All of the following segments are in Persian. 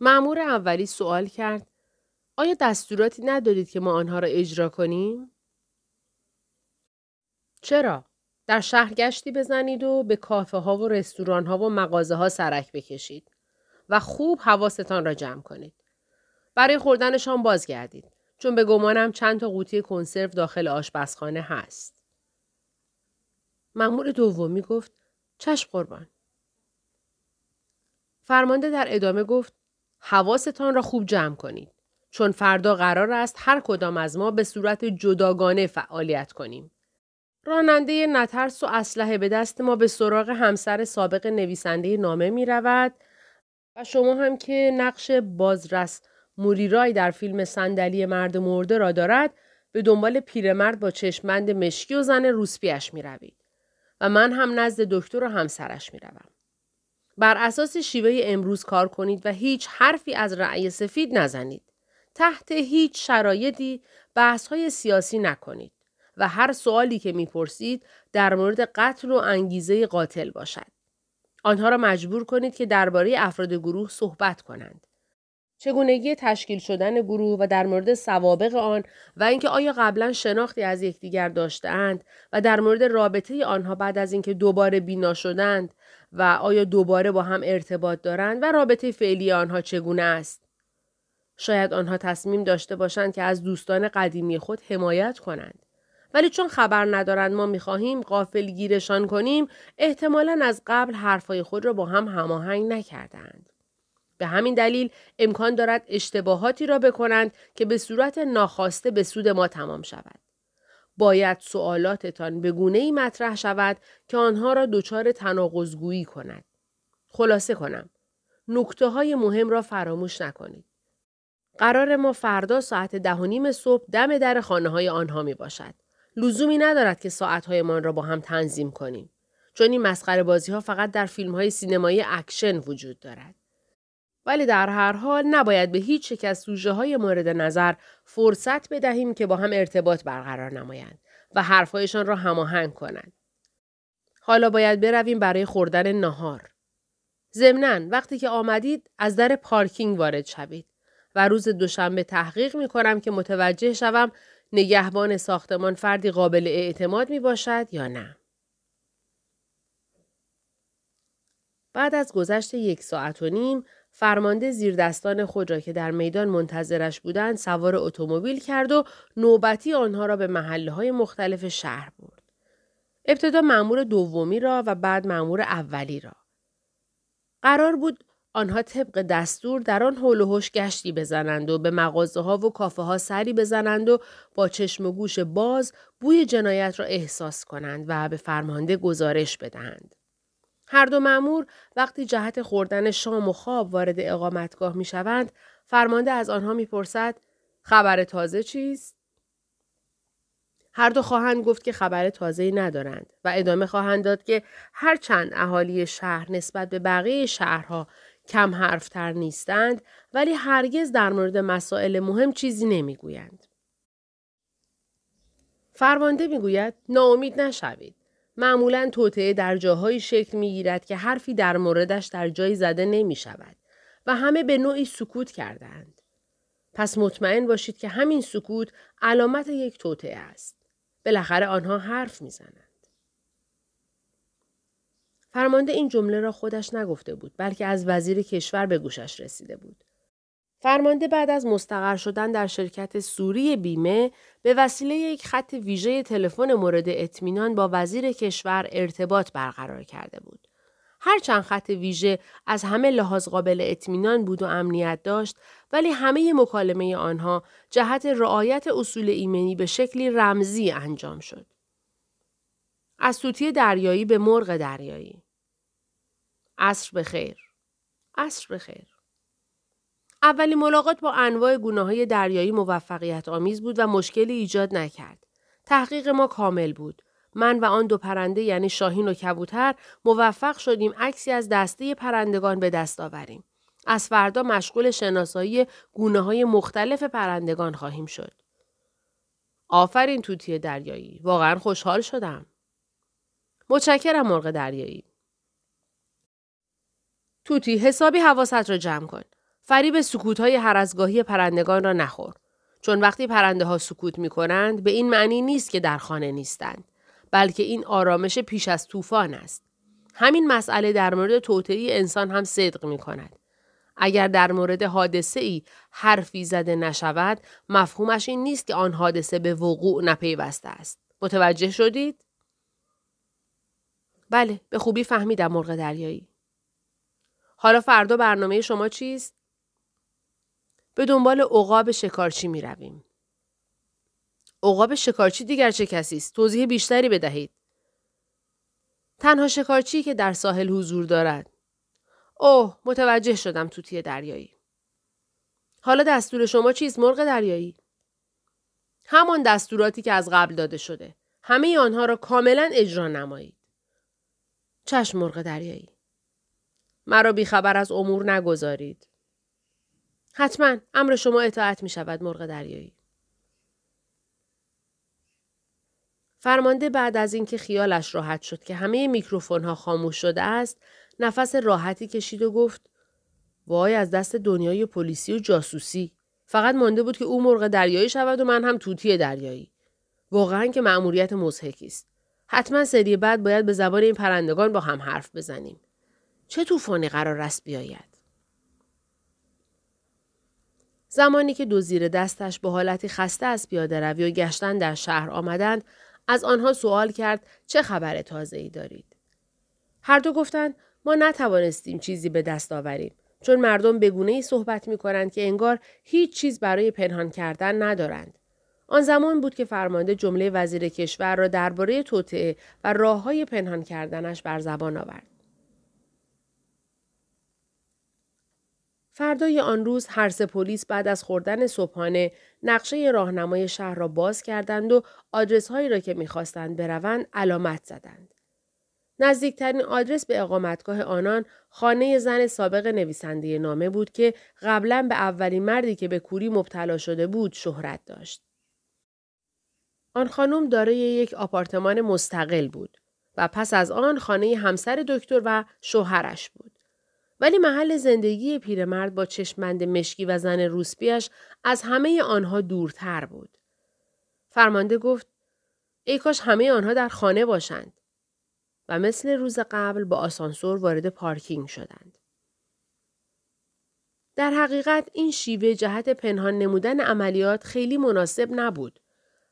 معمور اولی سوال کرد آیا دستوراتی ندارید که ما آنها را اجرا کنیم؟ چرا؟ در شهر گشتی بزنید و به کافه ها و رستوران ها و مغازه ها سرک بکشید و خوب حواستان را جمع کنید. برای خوردنشان بازگردید چون به گمانم چند تا قوطی کنسرو داخل آشپزخانه هست. مأمور دومی گفت چشم قربان. فرمانده در ادامه گفت حواستان را خوب جمع کنید. چون فردا قرار است هر کدام از ما به صورت جداگانه فعالیت کنیم. راننده نترس و اسلحه به دست ما به سراغ همسر سابق نویسنده نامه می رود و شما هم که نقش بازرس موریرای در فیلم صندلی مرد مرده را دارد به دنبال پیرمرد با چشمند مشکی و زن روسپیش می روید. و من هم نزد دکتر و همسرش می روم. بر اساس شیوه امروز کار کنید و هیچ حرفی از رأی سفید نزنید. تحت هیچ شرایطی بحث های سیاسی نکنید و هر سوالی که می‌پرسید در مورد قتل و انگیزه قاتل باشد. آنها را مجبور کنید که درباره افراد گروه صحبت کنند. چگونگی تشکیل شدن گروه و در مورد سوابق آن و اینکه آیا قبلا شناختی از یکدیگر داشتهاند و در مورد رابطه آنها بعد از اینکه دوباره بینا شدند و آیا دوباره با هم ارتباط دارند و رابطه فعلی آنها چگونه است؟ شاید آنها تصمیم داشته باشند که از دوستان قدیمی خود حمایت کنند. ولی چون خبر ندارند ما می‌خواهیم قافل گیرشان کنیم احتمالا از قبل حرفهای خود را با هم هماهنگ نکردند به همین دلیل امکان دارد اشتباهاتی را بکنند که به صورت ناخواسته به سود ما تمام شود. باید سوالاتتان به گونه ای مطرح شود که آنها را دچار تناقضگویی کند. خلاصه کنم. نکته های مهم را فراموش نکنید. قرار ما فردا ساعت ده صبح دم در خانه های آنها می باشد. لزومی ندارد که ساعت من را با هم تنظیم کنیم. چون این مسخره بازی ها فقط در فیلم های سینمایی اکشن وجود دارد. ولی در هر حال نباید به هیچ یک از سوژه های مورد نظر فرصت بدهیم که با هم ارتباط برقرار نمایند و حرفهایشان را هماهنگ کنند. حالا باید برویم برای خوردن نهار. ضمنا وقتی که آمدید از در پارکینگ وارد شوید و روز دوشنبه تحقیق می کنم که متوجه شوم نگهبان ساختمان فردی قابل اعتماد می باشد یا نه. بعد از گذشت یک ساعت و نیم فرمانده زیردستان خود را که در میدان منتظرش بودند سوار اتومبیل کرد و نوبتی آنها را به محله های مختلف شهر برد. ابتدا معمور دومی را و بعد معمور اولی را. قرار بود آنها طبق دستور در آن حول و حوش گشتی بزنند و به مغازه ها و کافه ها سری بزنند و با چشم و گوش باز بوی جنایت را احساس کنند و به فرمانده گزارش بدهند. هر دو مأمور وقتی جهت خوردن شام و خواب وارد اقامتگاه می شوند، فرمانده از آنها می‌پرسد خبر تازه چیست؟ هر دو خواهند گفت که خبر تازه‌ای ندارند و ادامه خواهند داد که هرچند اهالی شهر نسبت به بقیه شهرها کم حرفتر نیستند ولی هرگز در مورد مسائل مهم چیزی نمی‌گویند. فرمانده می‌گوید ناامید نشوید. معمولا توطعه در جاهایی شکل می گیرد که حرفی در موردش در جایی زده نمی شود و همه به نوعی سکوت کردند. پس مطمئن باشید که همین سکوت علامت یک توطعه است. بالاخره آنها حرف می‌زنند. فرمانده این جمله را خودش نگفته بود بلکه از وزیر کشور به گوشش رسیده بود. فرمانده بعد از مستقر شدن در شرکت سوری بیمه به وسیله یک خط ویژه تلفن مورد اطمینان با وزیر کشور ارتباط برقرار کرده بود. هرچند خط ویژه از همه لحاظ قابل اطمینان بود و امنیت داشت ولی همه مکالمه آنها جهت رعایت اصول ایمنی به شکلی رمزی انجام شد. از توتی دریایی به مرغ دریایی. عصر بخیر. عصر بخیر. اولین ملاقات با انواع گناه دریایی موفقیت آمیز بود و مشکلی ایجاد نکرد. تحقیق ما کامل بود. من و آن دو پرنده یعنی شاهین و کبوتر موفق شدیم عکسی از دسته پرندگان به دست آوریم. از فردا مشغول شناسایی گونه های مختلف پرندگان خواهیم شد. آفرین توتی دریایی. واقعا خوشحال شدم. متشکرم مرغ دریایی. توتی حسابی حواست را جمع کن. فریب سکوت های هر پرندگان را نخور. چون وقتی پرنده ها سکوت می کنند به این معنی نیست که در خانه نیستند. بلکه این آرامش پیش از طوفان است. همین مسئله در مورد توطعی انسان هم صدق می کند. اگر در مورد حادثه ای حرفی زده نشود مفهومش این نیست که آن حادثه به وقوع نپیوسته است. متوجه شدید؟ بله به خوبی فهمیدم مرغ دریایی. حالا فردا برنامه شما چیست؟ به دنبال عقاب شکارچی می رویم. عقاب شکارچی دیگر چه کسی است؟ توضیح بیشتری بدهید. تنها شکارچی که در ساحل حضور دارد. اوه متوجه شدم توتی دریایی. حالا دستور شما چیست مرغ دریایی؟ همان دستوراتی که از قبل داده شده. همه آنها را کاملا اجرا نمایید. چشم مرغ دریایی. مرا بیخبر از امور نگذارید. حتما امر شما اطاعت می شود مرغ دریایی. فرمانده بعد از اینکه خیالش راحت شد که همه میکروفون ها خاموش شده است نفس راحتی کشید و گفت وای از دست دنیای پلیسی و جاسوسی. فقط مانده بود که او مرغ دریایی شود و من هم توتی دریایی. واقعا که مأموریت مضحکی است. حتما سری بعد باید به زبان این پرندگان با هم حرف بزنیم. چه طوفانی قرار است بیاید؟ زمانی که دو زیر دستش به حالتی خسته از پیاده روی و گشتن در شهر آمدند از آنها سوال کرد چه خبر تازه ای دارید هر دو گفتند ما نتوانستیم چیزی به دست آوریم چون مردم بگونه ای صحبت می کنند که انگار هیچ چیز برای پنهان کردن ندارند. آن زمان بود که فرمانده جمله وزیر کشور را درباره توطعه و راه های پنهان کردنش بر زبان آورد. فردای آن روز هر سه پلیس بعد از خوردن صبحانه نقشه راهنمای شهر را باز کردند و آدرس هایی را که می‌خواستند بروند علامت زدند. نزدیکترین آدرس به اقامتگاه آنان خانه زن سابق نویسنده نامه بود که قبلا به اولین مردی که به کوری مبتلا شده بود شهرت داشت. آن خانم دارای یک آپارتمان مستقل بود و پس از آن خانه همسر دکتر و شوهرش بود. ولی محل زندگی پیرمرد با چشمند مشکی و زن روسپیش از همه آنها دورتر بود. فرمانده گفت ای کاش همه آنها در خانه باشند. و مثل روز قبل با آسانسور وارد پارکینگ شدند. در حقیقت این شیوه جهت پنهان نمودن عملیات خیلی مناسب نبود.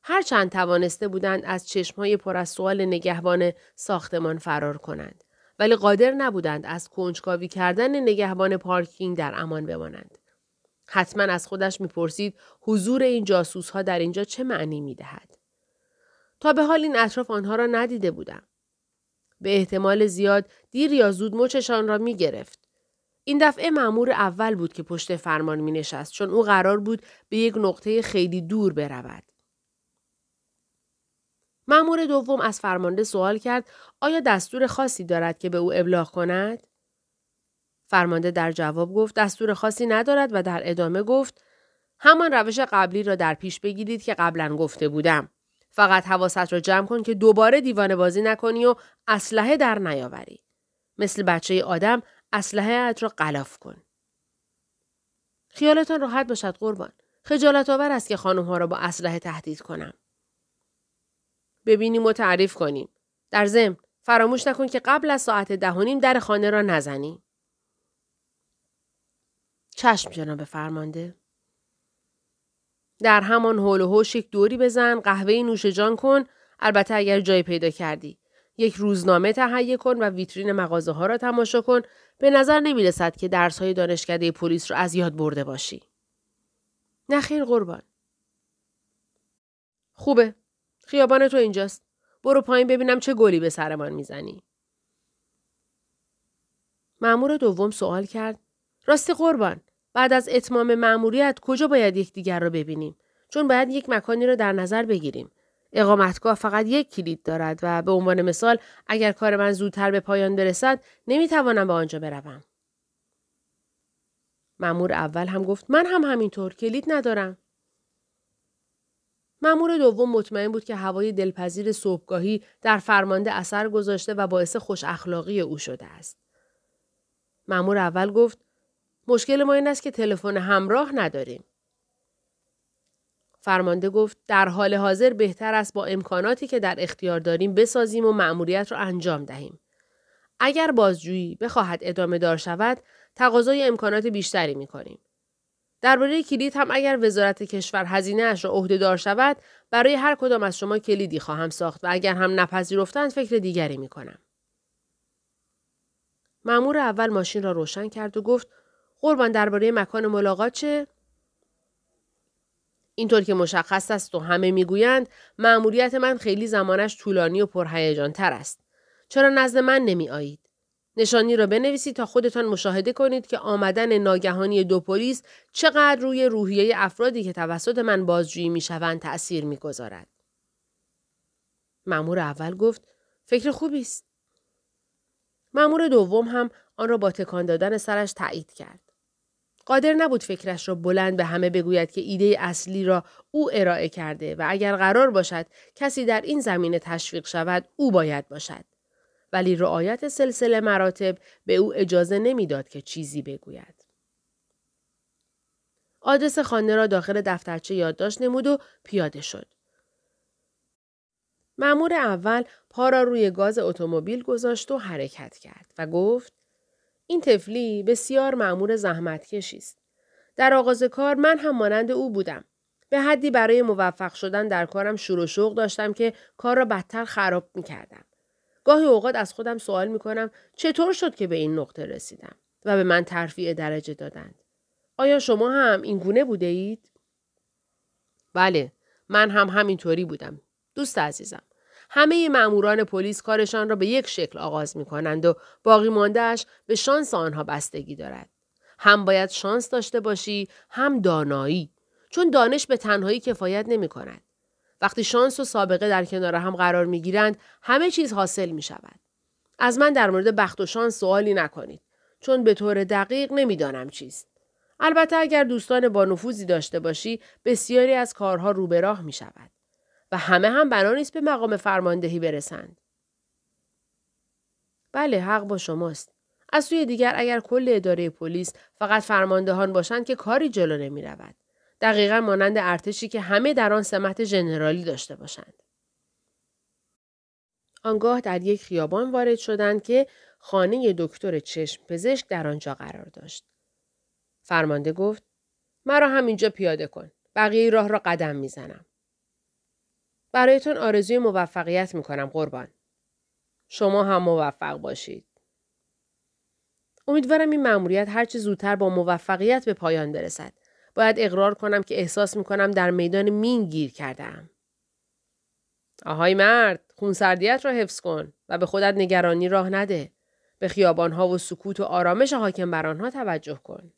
هرچند توانسته بودند از چشمهای پر از سوال نگهبان ساختمان فرار کنند. ولی قادر نبودند از کنجکاوی کردن نگهبان پارکینگ در امان بمانند. حتما از خودش می‌پرسید حضور این جاسوس ها در اینجا چه معنی می‌دهد. تا به حال این اطراف آنها را ندیده بودم. به احتمال زیاد دیر یا زود مچشان را می گرفت. این دفعه معمور اول بود که پشت فرمان می نشست چون او قرار بود به یک نقطه خیلی دور برود. معمور دوم از فرمانده سوال کرد آیا دستور خاصی دارد که به او ابلاغ کند؟ فرمانده در جواب گفت دستور خاصی ندارد و در ادامه گفت همان روش قبلی را در پیش بگیرید که قبلا گفته بودم. فقط حواست را جمع کن که دوباره دیوانه بازی نکنی و اسلحه در نیاوری. مثل بچه آدم اسلحه ات را قلاف کن. خیالتان راحت باشد قربان. خجالت آور است که خانم ها را با اسلحه تهدید کنم. ببینیم و تعریف کنیم. در ضمن فراموش نکن که قبل از ساعت دهانیم در خانه را نزنی. چشم جناب فرمانده. در همان حول و حوش یک دوری بزن قهوه نوش جان کن البته اگر جای پیدا کردی یک روزنامه تهیه کن و ویترین مغازه ها را تماشا کن به نظر نمی رسد که درس های دانشکده پلیس را از یاد برده باشی نخیر قربان خوبه خیابان تو اینجاست. برو پایین ببینم چه گلی به سرمان می‌زنی. مأمور دوم سوال کرد. راستی قربان بعد از اتمام مأموریت کجا باید یکدیگر را ببینیم؟ چون باید یک مکانی را در نظر بگیریم. اقامتگاه فقط یک کلید دارد و به عنوان مثال اگر کار من زودتر به پایان برسد نمی‌توانم به آنجا بروم. مأمور اول هم گفت من هم همینطور کلید ندارم. مأمور دوم مطمئن بود که هوای دلپذیر صبحگاهی در فرمانده اثر گذاشته و باعث خوش اخلاقی او شده است. مأمور اول گفت مشکل ما این است که تلفن همراه نداریم. فرمانده گفت در حال حاضر بهتر است با امکاناتی که در اختیار داریم بسازیم و مأموریت را انجام دهیم. اگر بازجویی بخواهد ادامه دار شود، تقاضای امکانات بیشتری می کنیم. درباره کلید هم اگر وزارت کشور هزینه اش را دار شود برای هر کدام از شما کلیدی خواهم ساخت و اگر هم نپذیرفتند فکر دیگری می کنم. مأمور اول ماشین را روشن کرد و گفت قربان درباره مکان ملاقات چه؟ اینطور که مشخص است و همه می‌گویند مأموریت من خیلی زمانش طولانی و پرهیجان تر است. چرا نزد من نمی آیید؟ نشانی را بنویسید تا خودتان مشاهده کنید که آمدن ناگهانی دو پلیس چقدر روی روحیه افرادی که توسط من بازجویی می‌شوند تأثیر می‌گذارد. مأمور اول گفت فکر خوبی است. مأمور دوم هم آن را با تکان دادن سرش تایید کرد. قادر نبود فکرش را بلند به همه بگوید که ایده اصلی را او ارائه کرده و اگر قرار باشد کسی در این زمینه تشویق شود او باید باشد. ولی رعایت سلسله مراتب به او اجازه نمی‌داد که چیزی بگوید. آدرس خانه را داخل دفترچه یادداشت نمود و پیاده شد. مأمور اول پا را روی گاز اتومبیل گذاشت و حرکت کرد و گفت این تفلی بسیار مأمور زحمتکشی است. در آغاز کار من هم مانند او بودم. به حدی برای موفق شدن در کارم شروع شوق داشتم که کار را بدتر خراب می کردم. گاهی اوقات از خودم سوال می کنم چطور شد که به این نقطه رسیدم و به من ترفیع درجه دادند. آیا شما هم این گونه بوده اید؟ بله، من هم همینطوری بودم. دوست عزیزم. همه مأموران پلیس کارشان را به یک شکل آغاز می کنند و باقی ماندهش به شانس آنها بستگی دارد. هم باید شانس داشته باشی، هم دانایی. چون دانش به تنهایی کفایت نمی کند. وقتی شانس و سابقه در کنار هم قرار می گیرند، همه چیز حاصل می شود. از من در مورد بخت و شانس سوالی نکنید. چون به طور دقیق نمی‌دانم چیست. البته اگر دوستان با نفوذی داشته باشی، بسیاری از کارها رو به راه می شود. و همه هم بنا نیست به مقام فرماندهی برسند. بله حق با شماست. از سوی دیگر اگر کل اداره پلیس فقط فرماندهان باشند که کاری جلو نمی رود. دقیقا مانند ارتشی که همه در آن سمت ژنرالی داشته باشند. آنگاه در یک خیابان وارد شدند که خانه دکتر چشم پزشک در آنجا قرار داشت. فرمانده گفت مرا همینجا پیاده کن. بقیه راه را قدم می‌زنم. برایتون آرزوی موفقیت می‌کنم قربان. شما هم موفق باشید. امیدوارم این مأموریت هرچه زودتر با موفقیت به پایان برسد. باید اقرار کنم که احساس می‌کنم در میدان مین گیر کردم. آهای مرد، خونسردیت را حفظ کن و به خودت نگرانی راه نده. به خیابانها و سکوت و آرامش حاکم بر آنها توجه کن.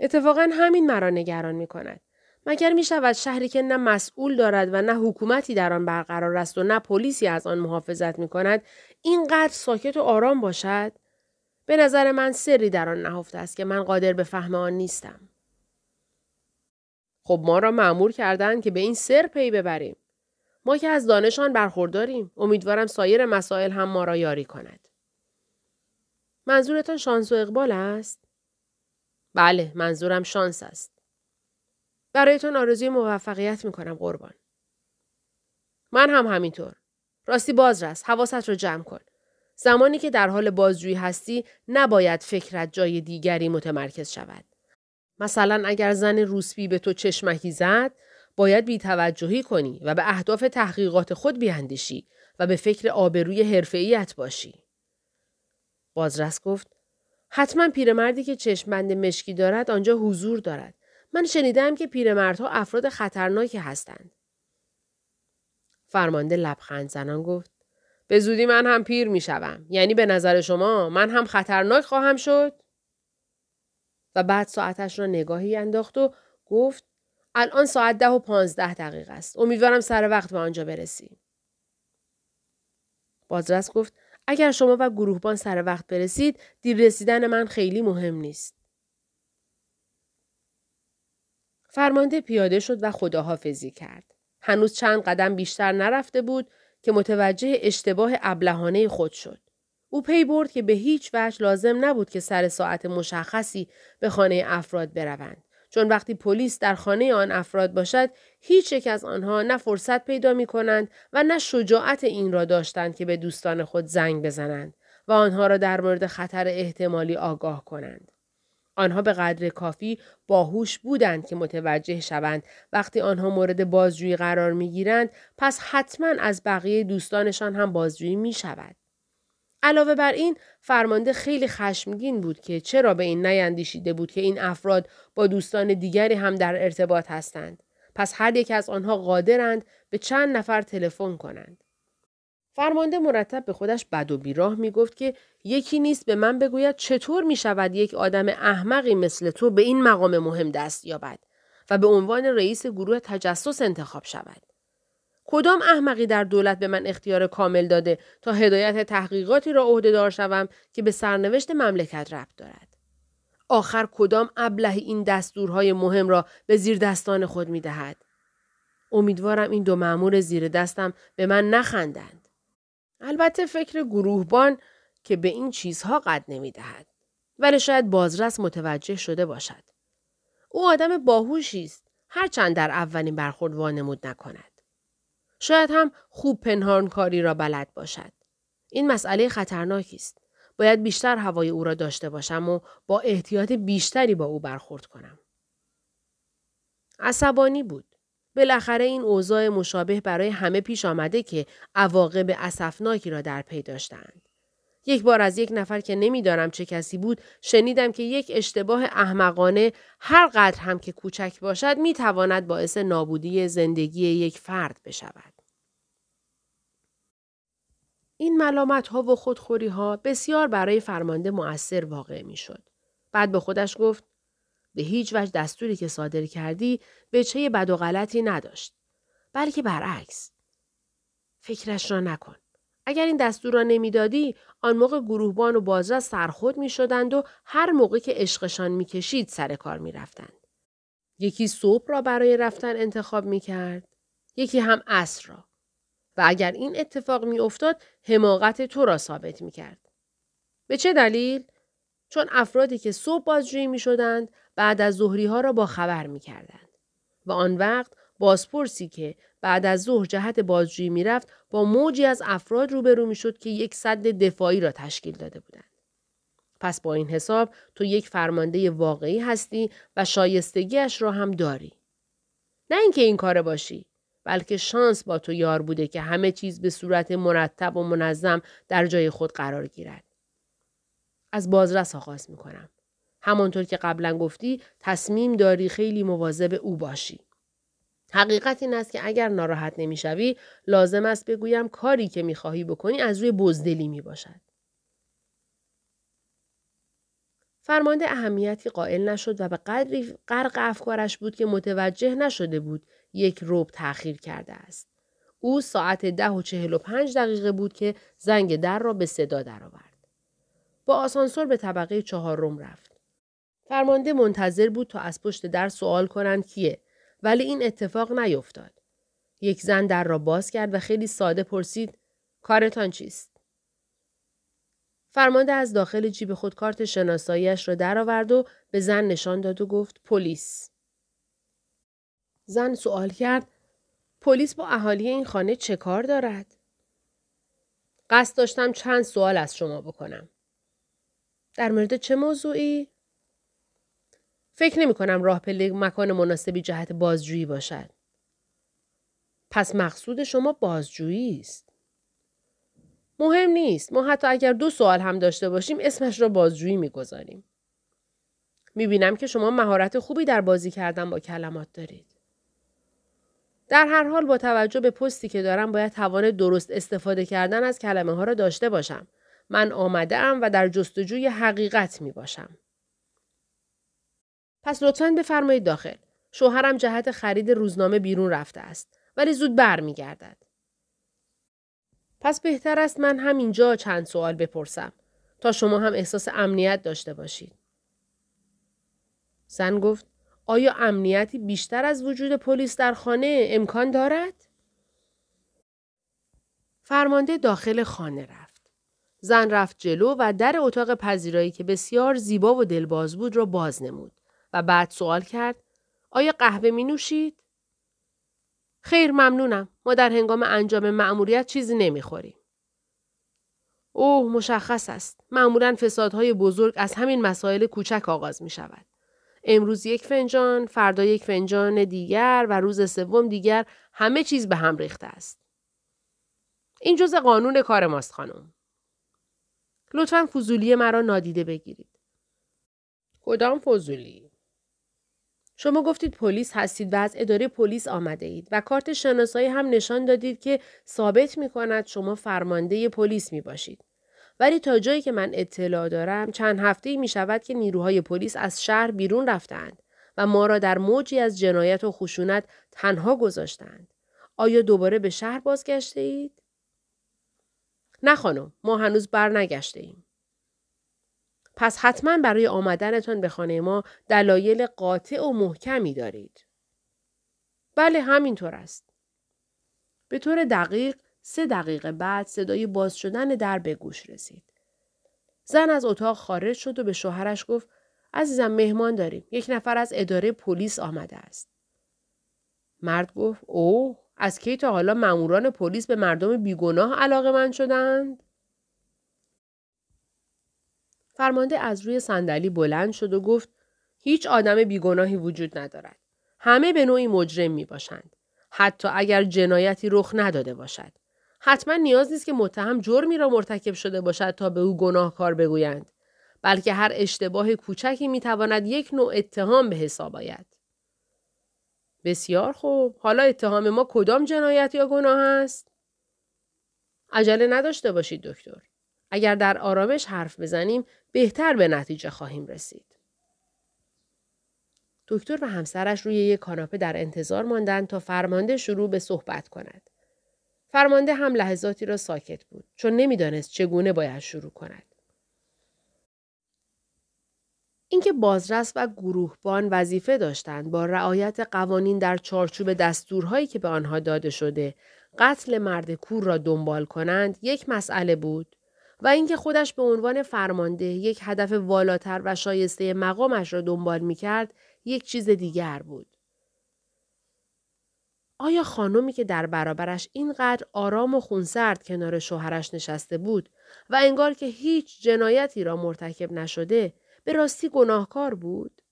اتفاقا همین مرا نگران می کند. مگر می شود شهری که نه مسئول دارد و نه حکومتی در آن برقرار است و نه پلیسی از آن محافظت می کند اینقدر ساکت و آرام باشد؟ به نظر من سری در آن نهفته است که من قادر به فهم آن نیستم. خب ما را معمور کردند که به این سر پی ببریم. ما که از دانشان برخورداریم. امیدوارم سایر مسائل هم ما را یاری کند. منظورتان شانس و اقبال است؟ بله، منظورم شانس است. برایتون آرزوی موفقیت می‌کنم قربان. من هم همینطور. راستی بازرس حواست رو جمع کن. زمانی که در حال بازجویی هستی نباید فکرت جای دیگری متمرکز شود. مثلا اگر زن روسبی به تو چشمکی زد باید بیتوجهی کنی و به اهداف تحقیقات خود بیاندیشی و به فکر آبروی حرفه‌ایت باشی. بازرس گفت حتما پیرمردی که چشمبند مشکی دارد آنجا حضور دارد. من شنیدم که پیرمردها افراد خطرناکی هستند. فرمانده لبخند زنان گفت به زودی من هم پیر می شوم. یعنی به نظر شما من هم خطرناک خواهم شد؟ و بعد ساعتش را نگاهی انداخت و گفت الان ساعت ده و پانزده دقیقه است. امیدوارم سر وقت به آنجا برسیم. بازرس گفت اگر شما و گروهبان سر وقت برسید دیر رسیدن من خیلی مهم نیست. فرمانده پیاده شد و خداحافظی کرد. هنوز چند قدم بیشتر نرفته بود که متوجه اشتباه ابلهانه خود شد. او پی برد که به هیچ وجه لازم نبود که سر ساعت مشخصی به خانه افراد بروند. چون وقتی پلیس در خانه آن افراد باشد هیچ یک از آنها نه فرصت پیدا می کنند و نه شجاعت این را داشتند که به دوستان خود زنگ بزنند و آنها را در مورد خطر احتمالی آگاه کنند. آنها به قدر کافی باهوش بودند که متوجه شوند وقتی آنها مورد بازجویی قرار می گیرند پس حتما از بقیه دوستانشان هم بازجویی می شود. علاوه بر این فرمانده خیلی خشمگین بود که چرا به این نیندیشیده بود که این افراد با دوستان دیگری هم در ارتباط هستند. پس هر یک از آنها قادرند به چند نفر تلفن کنند. فرمانده مرتب به خودش بد و بیراه می گفت که یکی نیست به من بگوید چطور می شود یک آدم احمقی مثل تو به این مقام مهم دست یابد و به عنوان رئیس گروه تجسس انتخاب شود. کدام احمقی در دولت به من اختیار کامل داده تا هدایت تحقیقاتی را عهدهدار شوم که به سرنوشت مملکت ربط دارد آخر کدام ابله این دستورهای مهم را به زیر دستان خود می دهد؟ امیدوارم این دو معمور زیر دستم به من نخندند. البته فکر گروهبان که به این چیزها قد نمی دهد. ولی شاید بازرس متوجه شده باشد. او آدم باهوشی است. هرچند در اولین برخورد وانمود نکند. شاید هم خوب پنهان کاری را بلد باشد. این مسئله خطرناکی است. باید بیشتر هوای او را داشته باشم و با احتیاط بیشتری با او برخورد کنم. عصبانی بود. بالاخره این اوضاع مشابه برای همه پیش آمده که عواقب اسفناکی را در پی داشتند. یک بار از یک نفر که نمی‌دانم چه کسی بود شنیدم که یک اشتباه احمقانه هر قدر هم که کوچک باشد می تواند باعث نابودی زندگی یک فرد بشود. این ملامت ها و خودخوری ها بسیار برای فرمانده مؤثر واقع می شد. بعد به خودش گفت به هیچ وجه دستوری که صادر کردی به چه بد و غلطی نداشت. بلکه برعکس. فکرش را نکن. اگر این دستور را نمی‌دادی آن موقع گروهبان و بازرس سرخود می شدند و هر موقع که عشقشان می کشید سر کار می رفتند. یکی صبح را برای رفتن انتخاب می کرد. یکی هم عصر را. و اگر این اتفاق می افتاد حماقت تو را ثابت می کرد. به چه دلیل؟ چون افرادی که صبح بازجویی می شدند بعد از ظهری ها را با خبر می کردند. و آن وقت بازپرسی که بعد از ظهر جهت بازجویی می‌رفت با موجی از افراد روبرو می‌شد که یک صد دفاعی را تشکیل داده بودند پس با این حساب تو یک فرمانده واقعی هستی و شایستگیش را هم داری نه اینکه این کار باشی بلکه شانس با تو یار بوده که همه چیز به صورت مرتب و منظم در جای خود قرار گیرد از بازرس آغاز می کنم. همانطور که قبلا گفتی تصمیم داری خیلی مواظب او باشی. حقیقت این است که اگر ناراحت نمی‌شوی لازم است بگویم کاری که می‌خواهی بکنی از روی بزدلی می باشد. فرمانده اهمیتی قائل نشد و به قدری غرق افکارش بود که متوجه نشده بود یک روب تأخیر کرده است. او ساعت ده و چهل و پنج دقیقه بود که زنگ در را به صدا درآورد. با آسانسور به طبقه چهارم رفت. فرمانده منتظر بود تا از پشت در سوال کنند کیه ولی این اتفاق نیفتاد. یک زن در را باز کرد و خیلی ساده پرسید کارتان چیست؟ فرمانده از داخل جیب خود کارت شناساییش را درآورد و به زن نشان داد و گفت پلیس. زن سوال کرد پلیس با اهالی این خانه چه کار دارد؟ قصد داشتم چند سوال از شما بکنم. در مورد چه موضوعی؟ فکر نمی کنم راه پله مکان مناسبی جهت بازجویی باشد. پس مقصود شما بازجویی است. مهم نیست. ما حتی اگر دو سوال هم داشته باشیم اسمش را بازجویی می‌گذاریم. بینم که شما مهارت خوبی در بازی کردن با کلمات دارید. در هر حال با توجه به پستی که دارم باید توان درست استفاده کردن از کلمه ها را داشته باشم. من آمده ام و در جستجوی حقیقت می باشم. پس لطفا بفرمایید داخل. شوهرم جهت خرید روزنامه بیرون رفته است ولی زود برمیگردد. پس بهتر است من همینجا چند سوال بپرسم تا شما هم احساس امنیت داشته باشید. زن گفت آیا امنیتی بیشتر از وجود پلیس در خانه امکان دارد؟ فرمانده داخل خانه رفت. زن رفت جلو و در اتاق پذیرایی که بسیار زیبا و دلباز بود را باز نمود و بعد سوال کرد آیا قهوه می نوشید؟ خیر ممنونم. ما در هنگام انجام مأموریت چیزی نمی‌خوریم. اوه مشخص است. معمولا فسادهای بزرگ از همین مسائل کوچک آغاز می شود. امروز یک فنجان، فردا یک فنجان دیگر و روز سوم دیگر همه چیز به هم ریخته است. این جز قانون کار ماست خانم. لطفا فضولی مرا نادیده بگیرید. کدام فضولی؟ شما گفتید پلیس هستید و از اداره پلیس آمده اید و کارت شناسایی هم نشان دادید که ثابت می کند شما فرمانده پلیس می باشید. ولی تا جایی که من اطلاع دارم چند هفته می شود که نیروهای پلیس از شهر بیرون رفتند و ما را در موجی از جنایت و خشونت تنها گذاشتند. آیا دوباره به شهر بازگشته اید؟ نه خانم ما هنوز بر نگشته ایم. پس حتما برای آمدنتان به خانه ما دلایل قاطع و محکمی دارید. بله همینطور است. به طور دقیق سه دقیقه بعد صدای باز شدن در به گوش رسید. زن از اتاق خارج شد و به شوهرش گفت عزیزم مهمان داریم. یک نفر از اداره پلیس آمده است. مرد گفت اوه از کی تا حالا ماموران پلیس به مردم بیگناه علاقه من شدند؟ فرمانده از روی صندلی بلند شد و گفت هیچ آدم بیگناهی وجود ندارد. همه به نوعی مجرم می باشند. حتی اگر جنایتی رخ نداده باشد. حتما نیاز نیست که متهم جرمی را مرتکب شده باشد تا به او گناهکار بگویند. بلکه هر اشتباه کوچکی می تواند یک نوع اتهام به حساب آید. بسیار خوب. حالا اتهام ما کدام جنایت یا گناه است؟ عجله نداشته باشید دکتر. اگر در آرامش حرف بزنیم بهتر به نتیجه خواهیم رسید. دکتر و همسرش روی یک کاناپه در انتظار ماندند تا فرمانده شروع به صحبت کند. فرمانده هم لحظاتی را ساکت بود چون نمی‌دانست چگونه باید شروع کند. اینکه بازرس و گروهبان وظیفه داشتند با رعایت قوانین در چارچوب دستورهایی که به آنها داده شده قتل مرد کور را دنبال کنند یک مسئله بود و اینکه خودش به عنوان فرمانده یک هدف والاتر و شایسته مقامش را دنبال می کرد یک چیز دیگر بود. آیا خانمی که در برابرش اینقدر آرام و خونسرد کنار شوهرش نشسته بود و انگار که هیچ جنایتی را مرتکب نشده به راستی گناهکار بود؟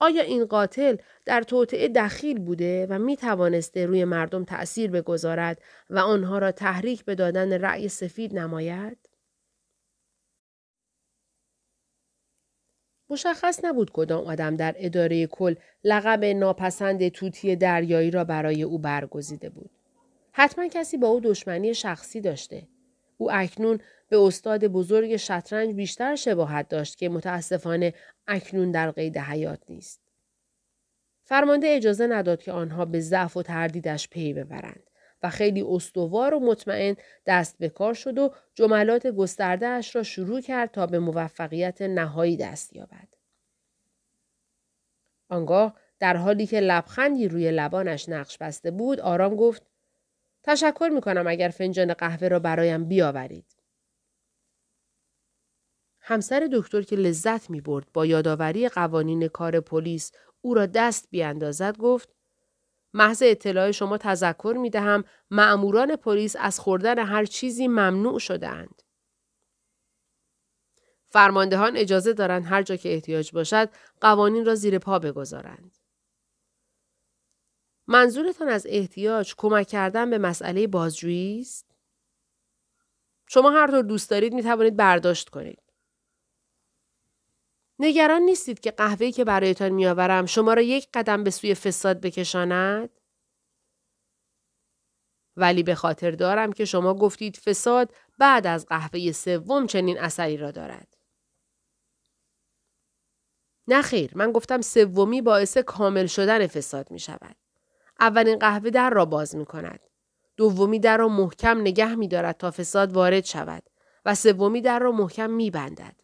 آیا این قاتل در توطعه دخیل بوده و می توانسته روی مردم تأثیر بگذارد و آنها را تحریک به دادن رأی سفید نماید؟ مشخص نبود کدام آدم در اداره کل لقب ناپسند توتی دریایی را برای او برگزیده بود. حتما کسی با او دشمنی شخصی داشته. او اکنون به استاد بزرگ شطرنج بیشتر شباهت داشت که متاسفانه اکنون در قید حیات نیست. فرمانده اجازه نداد که آنها به ضعف و تردیدش پی ببرند و خیلی استوار و مطمئن دست به کار شد و جملات گسترده اش را شروع کرد تا به موفقیت نهایی دست یابد. آنگاه در حالی که لبخندی روی لبانش نقش بسته بود آرام گفت تشکر می کنم اگر فنجان قهوه را برایم بیاورید. همسر دکتر که لذت می برد با یادآوری قوانین کار پلیس او را دست بیاندازد گفت محض اطلاع شما تذکر می دهم معموران پلیس از خوردن هر چیزی ممنوع شدهاند. فرماندهان اجازه دارند هر جا که احتیاج باشد قوانین را زیر پا بگذارند. منظورتان از احتیاج کمک کردن به مسئله بازجویی است؟ شما هر طور دوست دارید می توانید برداشت کنید. نگران نیستید که قهوه‌ای که برایتان میآورم شما را یک قدم به سوی فساد بکشاند؟ ولی به خاطر دارم که شما گفتید فساد بعد از قهوه سوم چنین اثری را دارد. نه خیر من گفتم سومی باعث کامل شدن فساد می شود. اولین قهوه در را باز می کند. دومی در را محکم نگه می دارد تا فساد وارد شود و سومی در را محکم می بندد.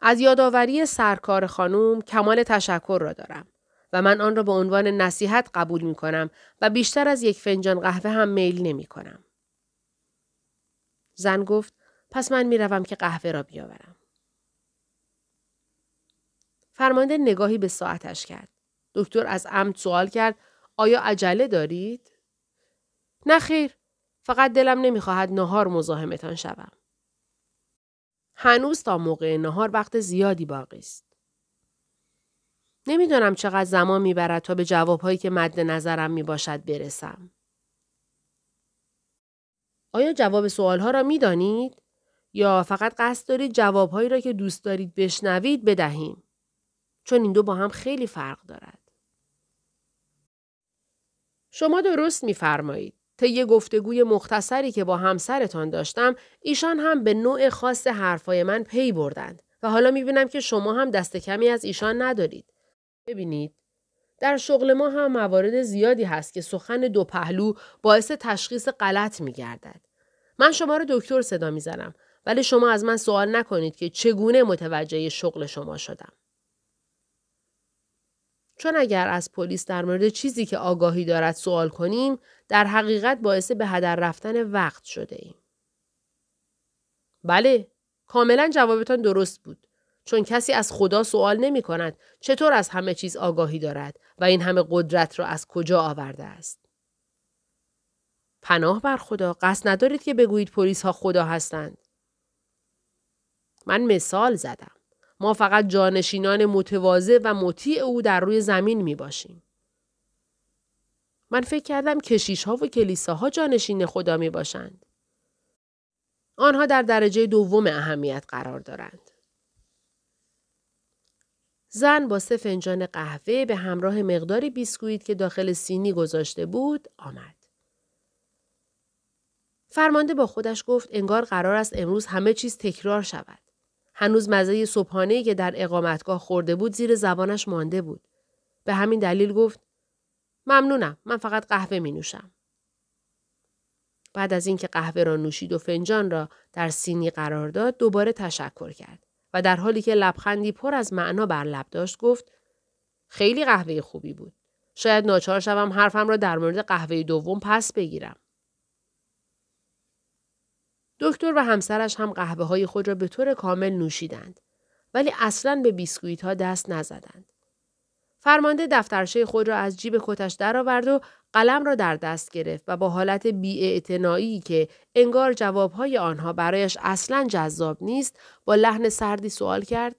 از یادآوری سرکار خانم کمال تشکر را دارم و من آن را به عنوان نصیحت قبول می کنم و بیشتر از یک فنجان قهوه هم میل نمی کنم. زن گفت پس من می‌روم که قهوه را بیاورم. فرمانده نگاهی به ساعتش کرد. دکتر از عمد سوال کرد آیا عجله دارید؟ نه خیر. فقط دلم نمی‌خواهد نهار مزاحمتان شوم. هنوز تا موقع نهار وقت زیادی باقی است. نمی‌دانم چقدر زمان می‌برد تا به جوابهایی که مد نظرم می باشد برسم. آیا جواب سوالها را می دانید؟ یا فقط قصد دارید جوابهایی را که دوست دارید بشنوید بدهیم؟ چون این دو با هم خیلی فرق دارد. شما درست میفرمایید. طی گفتگوی مختصری که با همسرتان داشتم ایشان هم به نوع خاص حرفای من پی بردند و حالا می‌بینم که شما هم دست کمی از ایشان ندارید. ببینید در شغل ما هم موارد زیادی هست که سخن دو پهلو باعث تشخیص غلط می گردد. من شما رو دکتر صدا می زنم ولی شما از من سوال نکنید که چگونه متوجه شغل شما شدم. چون اگر از پلیس در مورد چیزی که آگاهی دارد سوال کنیم در حقیقت باعث به هدر رفتن وقت شده ایم. بله، کاملا جوابتان درست بود. چون کسی از خدا سوال نمی کند چطور از همه چیز آگاهی دارد و این همه قدرت را از کجا آورده است. پناه بر خدا قصد ندارید که بگویید پلیس ها خدا هستند. من مثال زدم. ما فقط جانشینان متواضع و مطیع او در روی زمین می باشیم. من فکر کردم کشیش ها و کلیساها جانشین خدا می باشند. آنها در درجه دوم اهمیت قرار دارند. زن با سه فنجان قهوه به همراه مقداری بیسکویت که داخل سینی گذاشته بود آمد. فرمانده با خودش گفت انگار قرار است امروز همه چیز تکرار شود. هنوز مزه صبحانه که در اقامتگاه خورده بود زیر زبانش مانده بود. به همین دلیل گفت ممنونم من فقط قهوه می نوشم. بعد از اینکه قهوه را نوشید و فنجان را در سینی قرار داد دوباره تشکر کرد. و در حالی که لبخندی پر از معنا بر لب داشت گفت خیلی قهوه خوبی بود. شاید ناچار شوم حرفم را در مورد قهوه دوم پس بگیرم. دکتر و همسرش هم قهوه های خود را به طور کامل نوشیدند ولی اصلا به بیسکویت ها دست نزدند. فرمانده دفترچه خود را از جیب کتش درآورد و قلم را در دست گرفت و با حالت بیاعتنایی که انگار جوابهای آنها برایش اصلا جذاب نیست با لحن سردی سوال کرد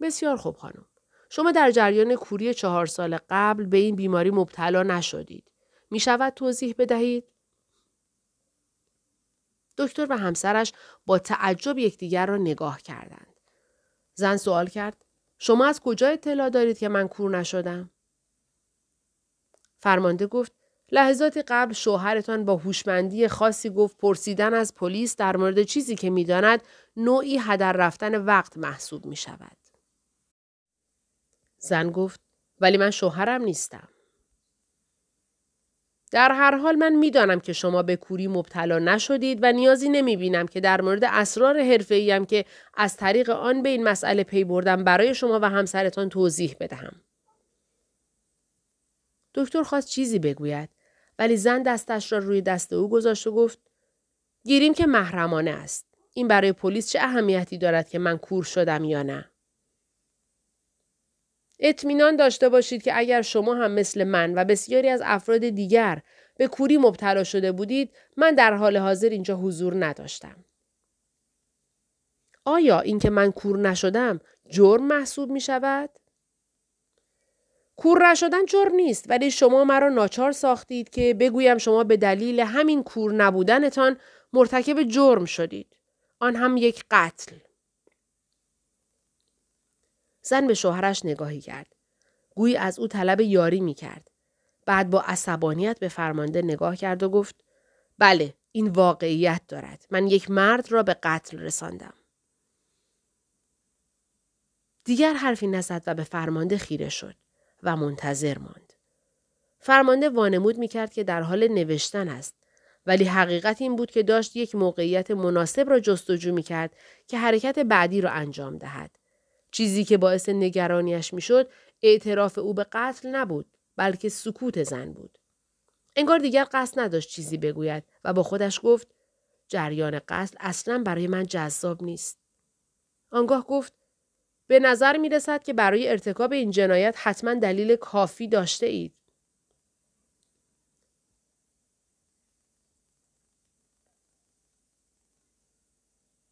بسیار خوب خانم شما در جریان کوری چهار سال قبل به این بیماری مبتلا نشدید می شود توضیح بدهید دکتر و همسرش با تعجب یکدیگر را نگاه کردند زن سوال کرد شما از کجا اطلاع دارید که من کور نشدم فرمانده گفت لحظات قبل شوهرتان با هوشمندی خاصی گفت پرسیدن از پلیس در مورد چیزی که می‌داند نوعی هدر رفتن وقت محسوب می شود. زن گفت ولی من شوهرم نیستم. در هر حال من می‌دانم که شما به کوری مبتلا نشدید و نیازی نمی بینم که در مورد اسرار حرفه که از طریق آن به این مسئله پی بردم برای شما و همسرتان توضیح بدهم. دکتر خواست چیزی بگوید ولی زن دستش را روی دست او گذاشت و گفت گیریم که محرمانه است. این برای پلیس چه اهمیتی دارد که من کور شدم یا نه؟ اطمینان داشته باشید که اگر شما هم مثل من و بسیاری از افراد دیگر به کوری مبتلا شده بودید من در حال حاضر اینجا حضور نداشتم. آیا اینکه من کور نشدم جرم محسوب می شود؟ کور نشدن جرم نیست ولی شما مرا ناچار ساختید که بگویم شما به دلیل همین کور نبودنتان مرتکب جرم شدید. آن هم یک قتل. زن به شوهرش نگاهی کرد. گویی از او طلب یاری می کرد. بعد با عصبانیت به فرمانده نگاه کرد و گفت بله این واقعیت دارد. من یک مرد را به قتل رساندم. دیگر حرفی نزد و به فرمانده خیره شد. و منتظر ماند. فرمانده وانمود می کرد که در حال نوشتن است ولی حقیقت این بود که داشت یک موقعیت مناسب را جستجو می کرد که حرکت بعدی را انجام دهد. چیزی که باعث نگرانیش می شد اعتراف او به قتل نبود بلکه سکوت زن بود. انگار دیگر قصد نداشت چیزی بگوید و با خودش گفت جریان قتل اصلا برای من جذاب نیست. آنگاه گفت به نظر می رسد که برای ارتکاب این جنایت حتما دلیل کافی داشته اید.